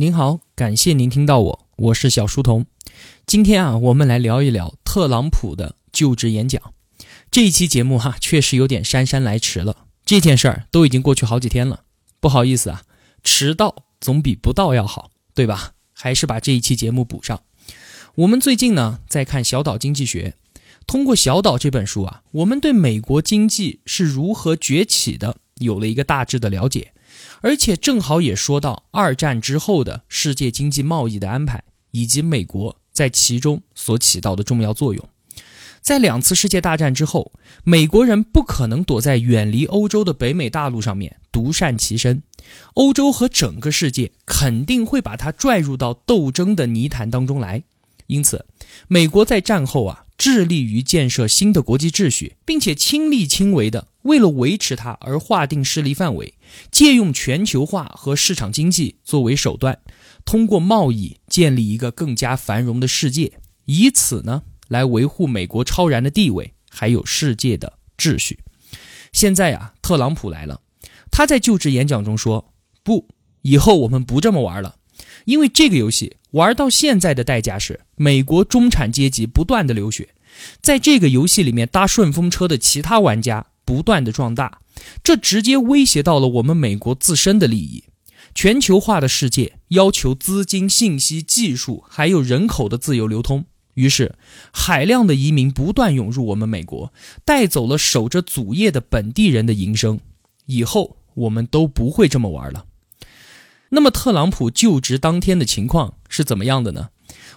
您好，感谢您听到我，我是小书童。今天啊，我们来聊一聊特朗普的就职演讲。这一期节目哈，确实有点姗姗来迟了。这件事儿都已经过去好几天了，不好意思啊，迟到总比不到要好，对吧？还是把这一期节目补上。我们最近呢在看《小岛经济学》，通过《小岛》这本书啊，我们对美国经济是如何崛起的有了一个大致的了解。而且正好也说到二战之后的世界经济贸易的安排，以及美国在其中所起到的重要作用。在两次世界大战之后，美国人不可能躲在远离欧洲的北美大陆上面独善其身，欧洲和整个世界肯定会把他拽入到斗争的泥潭当中来。因此，美国在战后啊，致力于建设新的国际秩序，并且亲力亲为的为了维持它而划定势力范围。借用全球化和市场经济作为手段，通过贸易建立一个更加繁荣的世界，以此呢来维护美国超然的地位，还有世界的秩序。现在呀，特朗普来了，他在就职演讲中说：“不，以后我们不这么玩了，因为这个游戏玩到现在的代价是美国中产阶级不断的流血，在这个游戏里面搭顺风车的其他玩家不断的壮大。”这直接威胁到了我们美国自身的利益。全球化的世界要求资金、信息、技术还有人口的自由流通，于是海量的移民不断涌入我们美国，带走了守着祖业的本地人的营生。以后我们都不会这么玩了。那么，特朗普就职当天的情况是怎么样的呢？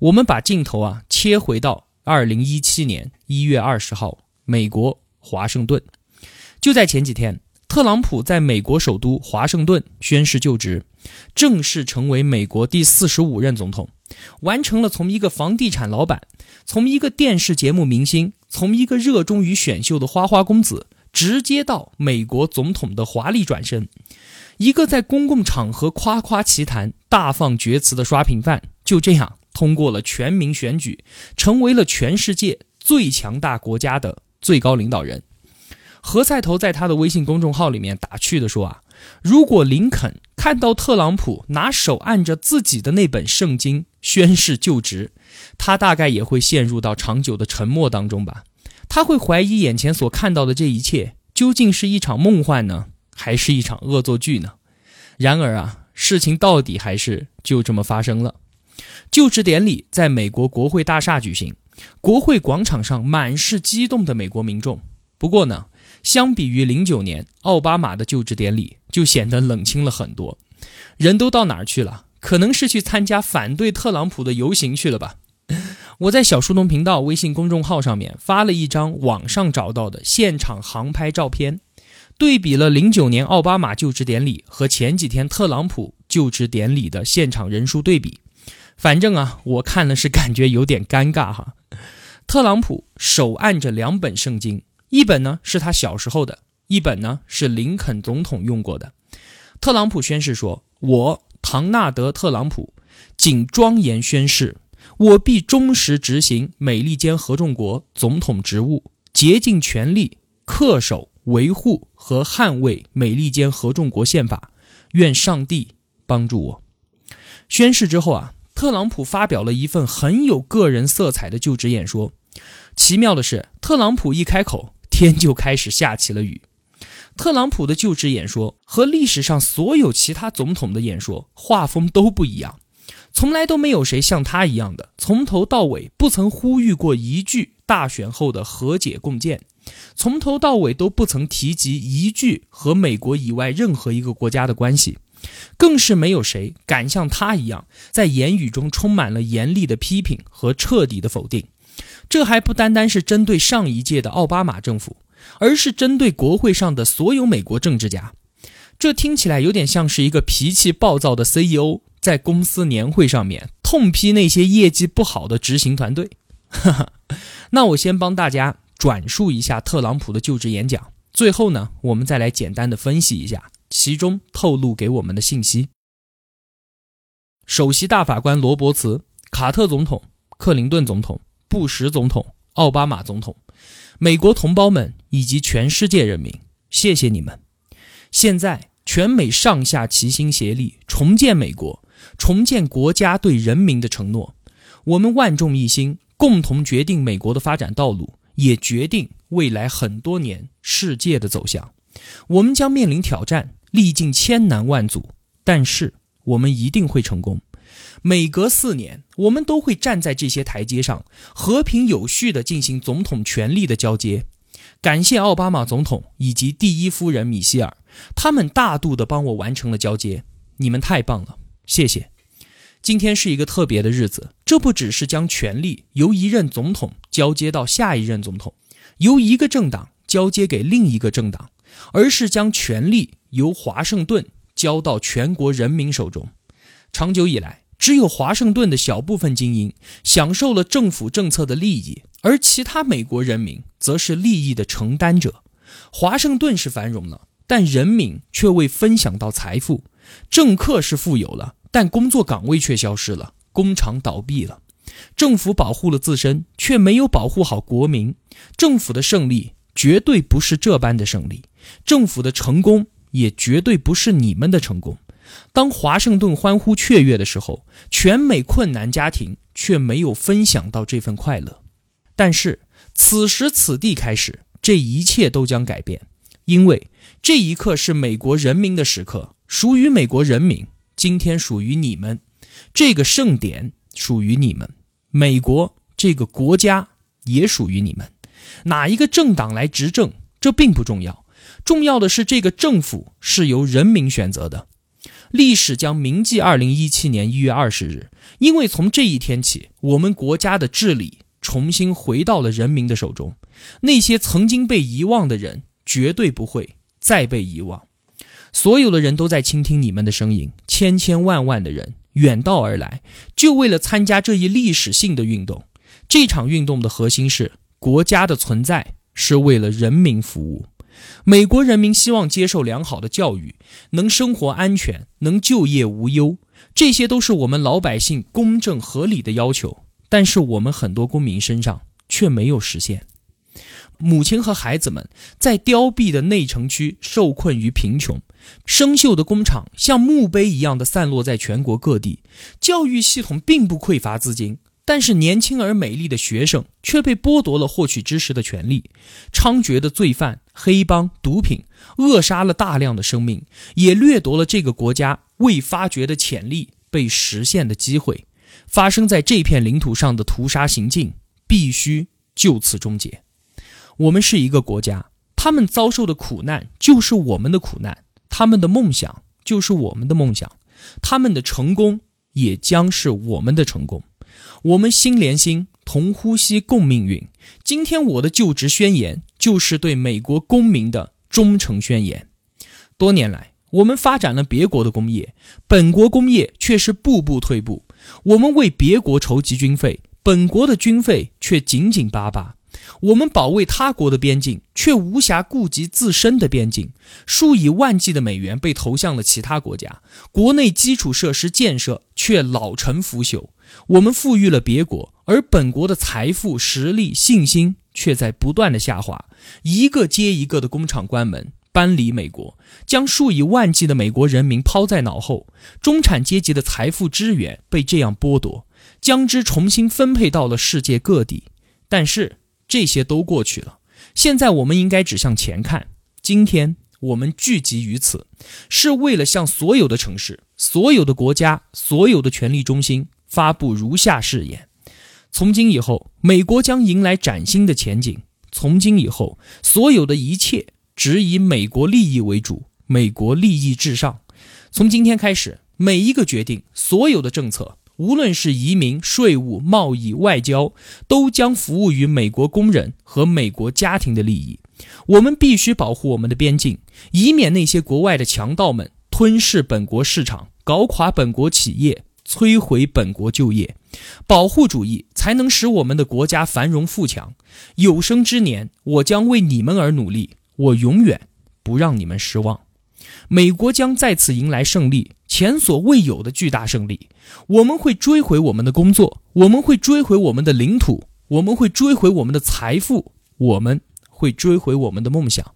我们把镜头啊切回到二零一七年一月二十号，美国华盛顿。就在前几天，特朗普在美国首都华盛顿宣誓就职，正式成为美国第四十五任总统，完成了从一个房地产老板、从一个电视节目明星、从一个热衷于选秀的花花公子，直接到美国总统的华丽转身。一个在公共场合夸夸其谈、大放厥词的刷屏犯，就这样通过了全民选举，成为了全世界最强大国家的最高领导人。何菜头在他的微信公众号里面打趣的说啊，如果林肯看到特朗普拿手按着自己的那本圣经宣誓就职，他大概也会陷入到长久的沉默当中吧。他会怀疑眼前所看到的这一切究竟是一场梦幻呢，还是一场恶作剧呢？然而啊，事情到底还是就这么发生了。就职典礼在美国国会大厦举行，国会广场上满是激动的美国民众。不过呢。相比于零九年奥巴马的就职典礼，就显得冷清了很多。人都到哪儿去了？可能是去参加反对特朗普的游行去了吧？我在小书童频道微信公众号上面发了一张网上找到的现场航拍照片，对比了零九年奥巴马就职典礼和前几天特朗普就职典礼的现场人数对比。反正啊，我看了是感觉有点尴尬哈。特朗普手按着两本圣经。一本呢是他小时候的，一本呢是林肯总统用过的。特朗普宣誓说：“我唐纳德·特朗普，谨庄严宣誓，我必忠实执行美利坚合众国总统职务，竭尽全力恪守、维护和捍卫美利坚合众国宪法。愿上帝帮助我。”宣誓之后啊，特朗普发表了一份很有个人色彩的就职演说。奇妙的是，特朗普一开口。天就开始下起了雨。特朗普的就职演说和历史上所有其他总统的演说画风都不一样，从来都没有谁像他一样的从头到尾不曾呼吁过一句大选后的和解共建，从头到尾都不曾提及一句和美国以外任何一个国家的关系，更是没有谁敢像他一样在言语中充满了严厉的批评和彻底的否定。这还不单单是针对上一届的奥巴马政府，而是针对国会上的所有美国政治家。这听起来有点像是一个脾气暴躁的 CEO 在公司年会上面痛批那些业绩不好的执行团队。那我先帮大家转述一下特朗普的就职演讲，最后呢，我们再来简单的分析一下其中透露给我们的信息。首席大法官罗伯茨、卡特总统、克林顿总统。布什总统、奥巴马总统、美国同胞们以及全世界人民，谢谢你们！现在全美上下齐心协力重建美国，重建国家对人民的承诺。我们万众一心，共同决定美国的发展道路，也决定未来很多年世界的走向。我们将面临挑战，历尽千难万阻，但是我们一定会成功。每隔四年，我们都会站在这些台阶上，和平有序地进行总统权力的交接。感谢奥巴马总统以及第一夫人米歇尔，他们大度地帮我完成了交接。你们太棒了，谢谢。今天是一个特别的日子，这不只是将权力由一任总统交接到下一任总统，由一个政党交接给另一个政党，而是将权力由华盛顿交到全国人民手中。长久以来，只有华盛顿的小部分精英享受了政府政策的利益，而其他美国人民则是利益的承担者。华盛顿是繁荣了，但人民却未分享到财富；政客是富有了，但工作岗位却消失了，工厂倒闭了。政府保护了自身，却没有保护好国民。政府的胜利绝对不是这般的胜利，政府的成功也绝对不是你们的成功。当华盛顿欢呼雀跃的时候，全美困难家庭却没有分享到这份快乐。但是此时此地开始，这一切都将改变，因为这一刻是美国人民的时刻，属于美国人民。今天属于你们，这个盛典属于你们，美国这个国家也属于你们。哪一个政党来执政，这并不重要，重要的是这个政府是由人民选择的。历史将铭记二零一七年一月二十日，因为从这一天起，我们国家的治理重新回到了人民的手中。那些曾经被遗忘的人，绝对不会再被遗忘。所有的人都在倾听你们的声音，千千万万的人远道而来，就为了参加这一历史性的运动。这场运动的核心是国家的存在是为了人民服务。美国人民希望接受良好的教育，能生活安全，能就业无忧，这些都是我们老百姓公正合理的要求。但是我们很多公民身上却没有实现。母亲和孩子们在凋敝的内城区受困于贫穷，生锈的工厂像墓碑一样的散落在全国各地，教育系统并不匮乏资金。但是年轻而美丽的学生却被剥夺了获取知识的权利，猖獗的罪犯、黑帮、毒品扼杀了大量的生命，也掠夺了这个国家未发掘的潜力被实现的机会。发生在这片领土上的屠杀行径必须就此终结。我们是一个国家，他们遭受的苦难就是我们的苦难，他们的梦想就是我们的梦想，他们的成功也将是我们的成功。我们心连心，同呼吸，共命运。今天我的就职宣言就是对美国公民的忠诚宣言。多年来，我们发展了别国的工业，本国工业却是步步退步。我们为别国筹集军费，本国的军费却紧紧巴巴。我们保卫他国的边境，却无暇顾及自身的边境。数以万计的美元被投向了其他国家，国内基础设施建设却老成腐朽。我们富裕了别国，而本国的财富、实力、信心却在不断的下滑。一个接一个的工厂关门，搬离美国，将数以万计的美国人民抛在脑后。中产阶级的财富资源被这样剥夺，将之重新分配到了世界各地。但是这些都过去了，现在我们应该指向前看。今天我们聚集于此，是为了向所有的城市、所有的国家、所有的权力中心。发布如下誓言：从今以后，美国将迎来崭新的前景。从今以后，所有的一切只以美国利益为主，美国利益至上。从今天开始，每一个决定，所有的政策，无论是移民、税务、贸易、外交，都将服务于美国工人和美国家庭的利益。我们必须保护我们的边境，以免那些国外的强盗们吞噬本国市场，搞垮本国企业。摧毁本国就业，保护主义才能使我们的国家繁荣富强。有生之年，我将为你们而努力，我永远不让你们失望。美国将再次迎来胜利，前所未有的巨大胜利。我们会追回我们的工作，我们会追回我们的领土，我们会追回我们的财富，我们会追回我们的梦想。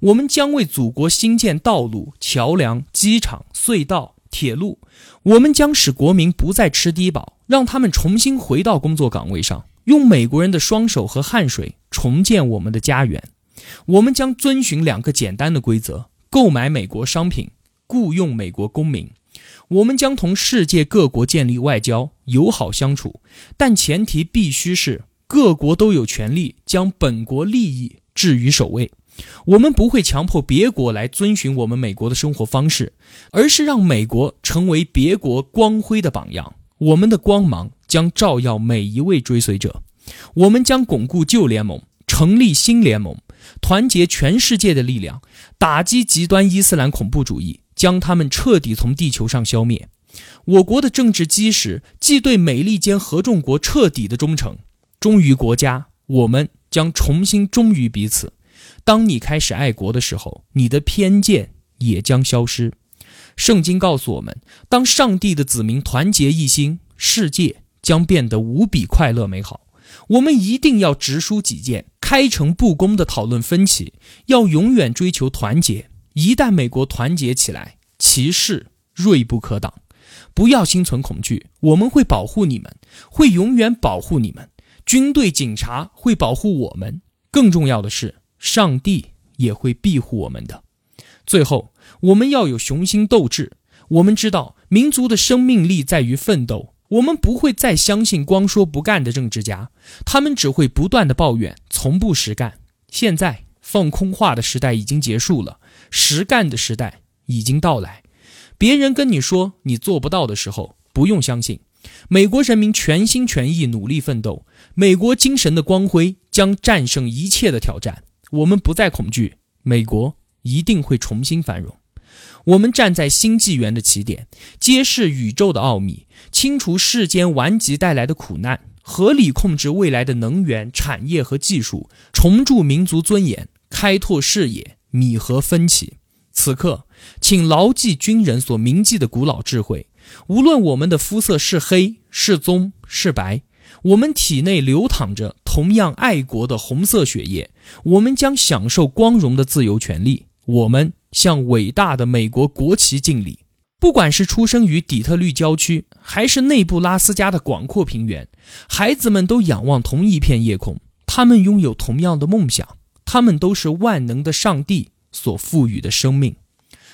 我们将为祖国兴建道路、桥梁、机场、隧道。铁路，我们将使国民不再吃低保，让他们重新回到工作岗位上，用美国人的双手和汗水重建我们的家园。我们将遵循两个简单的规则：购买美国商品，雇佣美国公民。我们将同世界各国建立外交，友好相处，但前提必须是各国都有权利将本国利益置于首位。我们不会强迫别国来遵循我们美国的生活方式，而是让美国成为别国光辉的榜样。我们的光芒将照耀每一位追随者。我们将巩固旧联盟，成立新联盟，团结全世界的力量，打击极端伊斯兰恐怖主义，将他们彻底从地球上消灭。我国的政治基石既对美利坚合众国彻底的忠诚，忠于国家，我们将重新忠于彼此。当你开始爱国的时候，你的偏见也将消失。圣经告诉我们，当上帝的子民团结一心，世界将变得无比快乐美好。我们一定要直抒己见，开诚布公地讨论分歧，要永远追求团结。一旦美国团结起来，其势锐不可挡。不要心存恐惧，我们会保护你们，会永远保护你们。军队、警察会保护我们。更重要的是。上帝也会庇护我们的。最后，我们要有雄心斗志。我们知道，民族的生命力在于奋斗。我们不会再相信光说不干的政治家，他们只会不断的抱怨，从不实干。现在，放空话的时代已经结束了，实干的时代已经到来。别人跟你说你做不到的时候，不用相信。美国人民全心全意努力奋斗，美国精神的光辉将战胜一切的挑战。我们不再恐惧，美国一定会重新繁荣。我们站在新纪元的起点，揭示宇宙的奥秘，清除世间顽疾带来的苦难，合理控制未来的能源、产业和技术，重铸民族尊严，开拓视野，弥合分歧。此刻，请牢记军人所铭记的古老智慧：无论我们的肤色是黑、是棕、是白。我们体内流淌着同样爱国的红色血液，我们将享受光荣的自由权利。我们向伟大的美国国旗敬礼。不管是出生于底特律郊区，还是内布拉斯加的广阔平原，孩子们都仰望同一片夜空。他们拥有同样的梦想，他们都是万能的上帝所赋予的生命。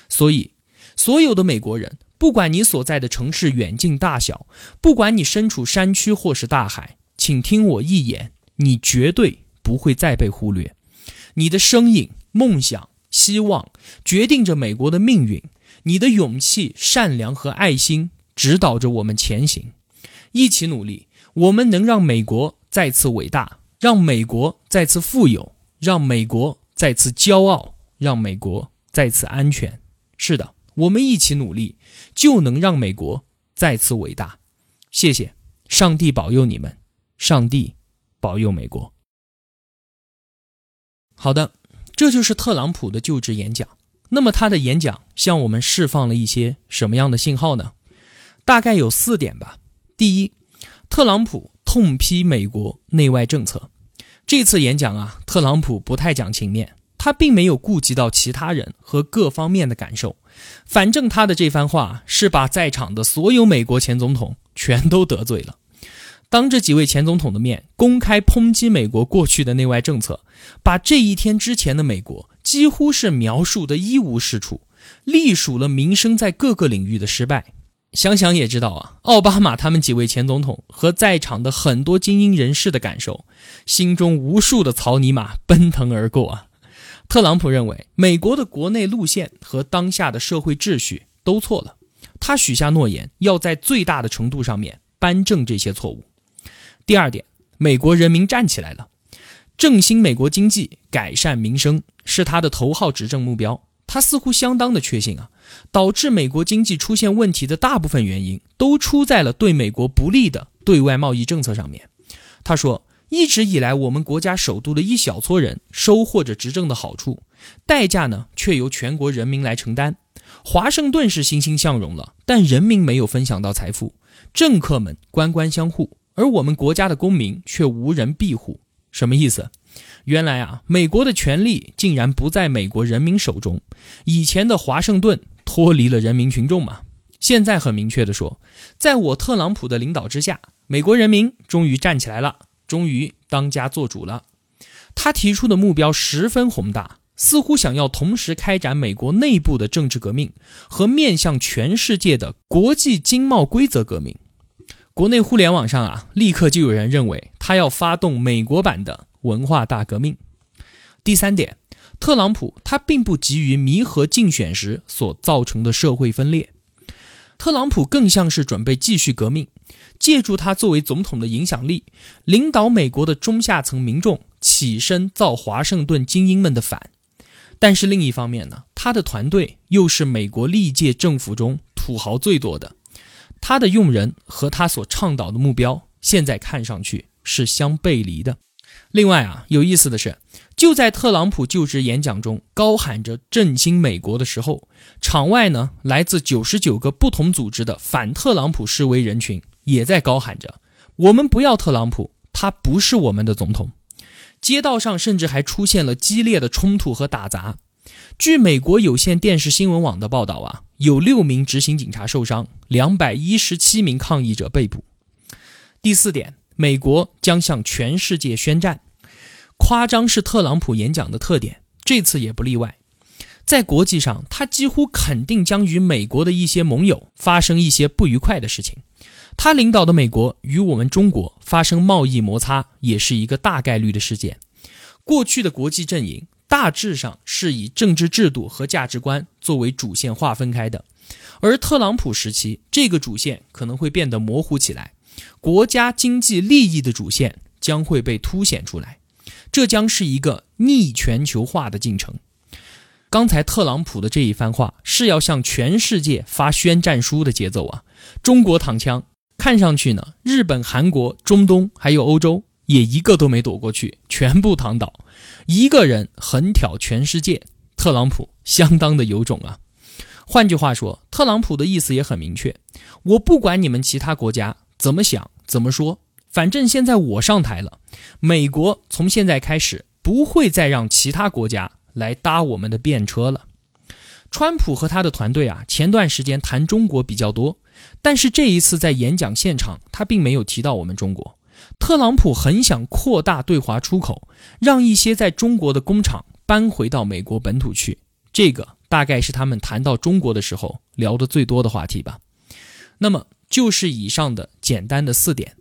所以，所有的美国人。不管你所在的城市远近大小，不管你身处山区或是大海，请听我一言，你绝对不会再被忽略。你的声音、梦想、希望决定着美国的命运。你的勇气、善良和爱心指导着我们前行。一起努力，我们能让美国再次伟大，让美国再次富有，让美国再次骄傲，让美国再次安全。是的。我们一起努力，就能让美国再次伟大。谢谢，上帝保佑你们，上帝保佑美国。好的，这就是特朗普的就职演讲。那么他的演讲向我们释放了一些什么样的信号呢？大概有四点吧。第一，特朗普痛批美国内外政策。这次演讲啊，特朗普不太讲情面。他并没有顾及到其他人和各方面的感受，反正他的这番话是把在场的所有美国前总统全都得罪了。当着几位前总统的面公开抨击美国过去的内外政策，把这一天之前的美国几乎是描述的一无是处，隶属了民生在各个领域的失败。想想也知道啊，奥巴马他们几位前总统和在场的很多精英人士的感受，心中无数的草泥马奔腾而过啊。特朗普认为，美国的国内路线和当下的社会秩序都错了。他许下诺言，要在最大的程度上面扳正这些错误。第二点，美国人民站起来了，振兴美国经济、改善民生是他的头号执政目标。他似乎相当的确信啊，导致美国经济出现问题的大部分原因都出在了对美国不利的对外贸易政策上面。他说。一直以来，我们国家首都的一小撮人收获着执政的好处，代价呢却由全国人民来承担。华盛顿是欣欣向荣了，但人民没有分享到财富，政客们官官相护，而我们国家的公民却无人庇护。什么意思？原来啊，美国的权力竟然不在美国人民手中，以前的华盛顿脱离了人民群众嘛。现在很明确的说，在我特朗普的领导之下，美国人民终于站起来了，终于当家做主了。他提出的目标十分宏大，似乎想要同时开展美国内部的政治革命和面向全世界的国际经贸规则革命。国内互联网上啊，立刻就有人认为他要发动美国版的文化大革命。第三点，特朗普他并不急于弥合竞选时所造成的社会分裂，特朗普更像是准备继续革命，借助他作为总统的影响力，领导美国的中下层民众起身造华盛顿精英们的反。但是另一方面呢，他的团队又是美国历届政府中土豪最多的。他的用人和他所倡导的目标，现在看上去是相背离的。另外啊，有意思的是，就在特朗普就职演讲中高喊着振兴美国的时候，场外呢，来自九十九个不同组织的反特朗普示威人群也在高喊着：“我们不要特朗普，他不是我们的总统。”街道上甚至还出现了激烈的冲突和打砸。据美国有线电视新闻网的报道啊，有六名执行警察受伤，两百一十七名抗议者被捕。第四点，美国将向全世界宣战，夸张是特朗普演讲的特点，这次也不例外。在国际上，他几乎肯定将与美国的一些盟友发生一些不愉快的事情。他领导的美国与我们中国发生贸易摩擦，也是一个大概率的事件。过去的国际阵营。大致上是以政治制度和价值观作为主线划分开的，而特朗普时期这个主线可能会变得模糊起来，国家经济利益的主线将会被凸显出来，这将是一个逆全球化的进程。刚才特朗普的这一番话是要向全世界发宣战书的节奏啊！中国躺枪，看上去呢，日本、韩国、中东还有欧洲也一个都没躲过去，全部躺倒。一个人横挑全世界，特朗普相当的有种啊！换句话说，特朗普的意思也很明确：我不管你们其他国家怎么想、怎么说，反正现在我上台了，美国从现在开始不会再让其他国家来搭我们的便车了。川普和他的团队啊，前段时间谈中国比较多，但是这一次在演讲现场，他并没有提到我们中国。特朗普很想扩大对华出口，让一些在中国的工厂搬回到美国本土去。这个大概是他们谈到中国的时候聊得最多的话题吧。那么就是以上的简单的四点，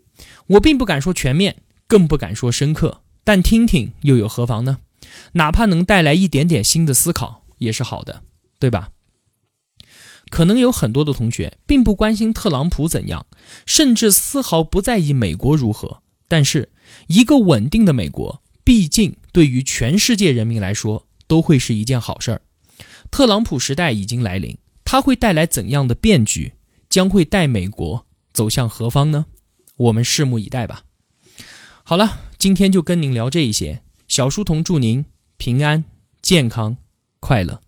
我并不敢说全面，更不敢说深刻，但听听又有何妨呢？哪怕能带来一点点新的思考也是好的，对吧？可能有很多的同学并不关心特朗普怎样，甚至丝毫不在意美国如何。但是，一个稳定的美国，毕竟对于全世界人民来说都会是一件好事儿。特朗普时代已经来临，他会带来怎样的变局？将会带美国走向何方呢？我们拭目以待吧。好了，今天就跟您聊这一些。小书童祝您平安、健康、快乐。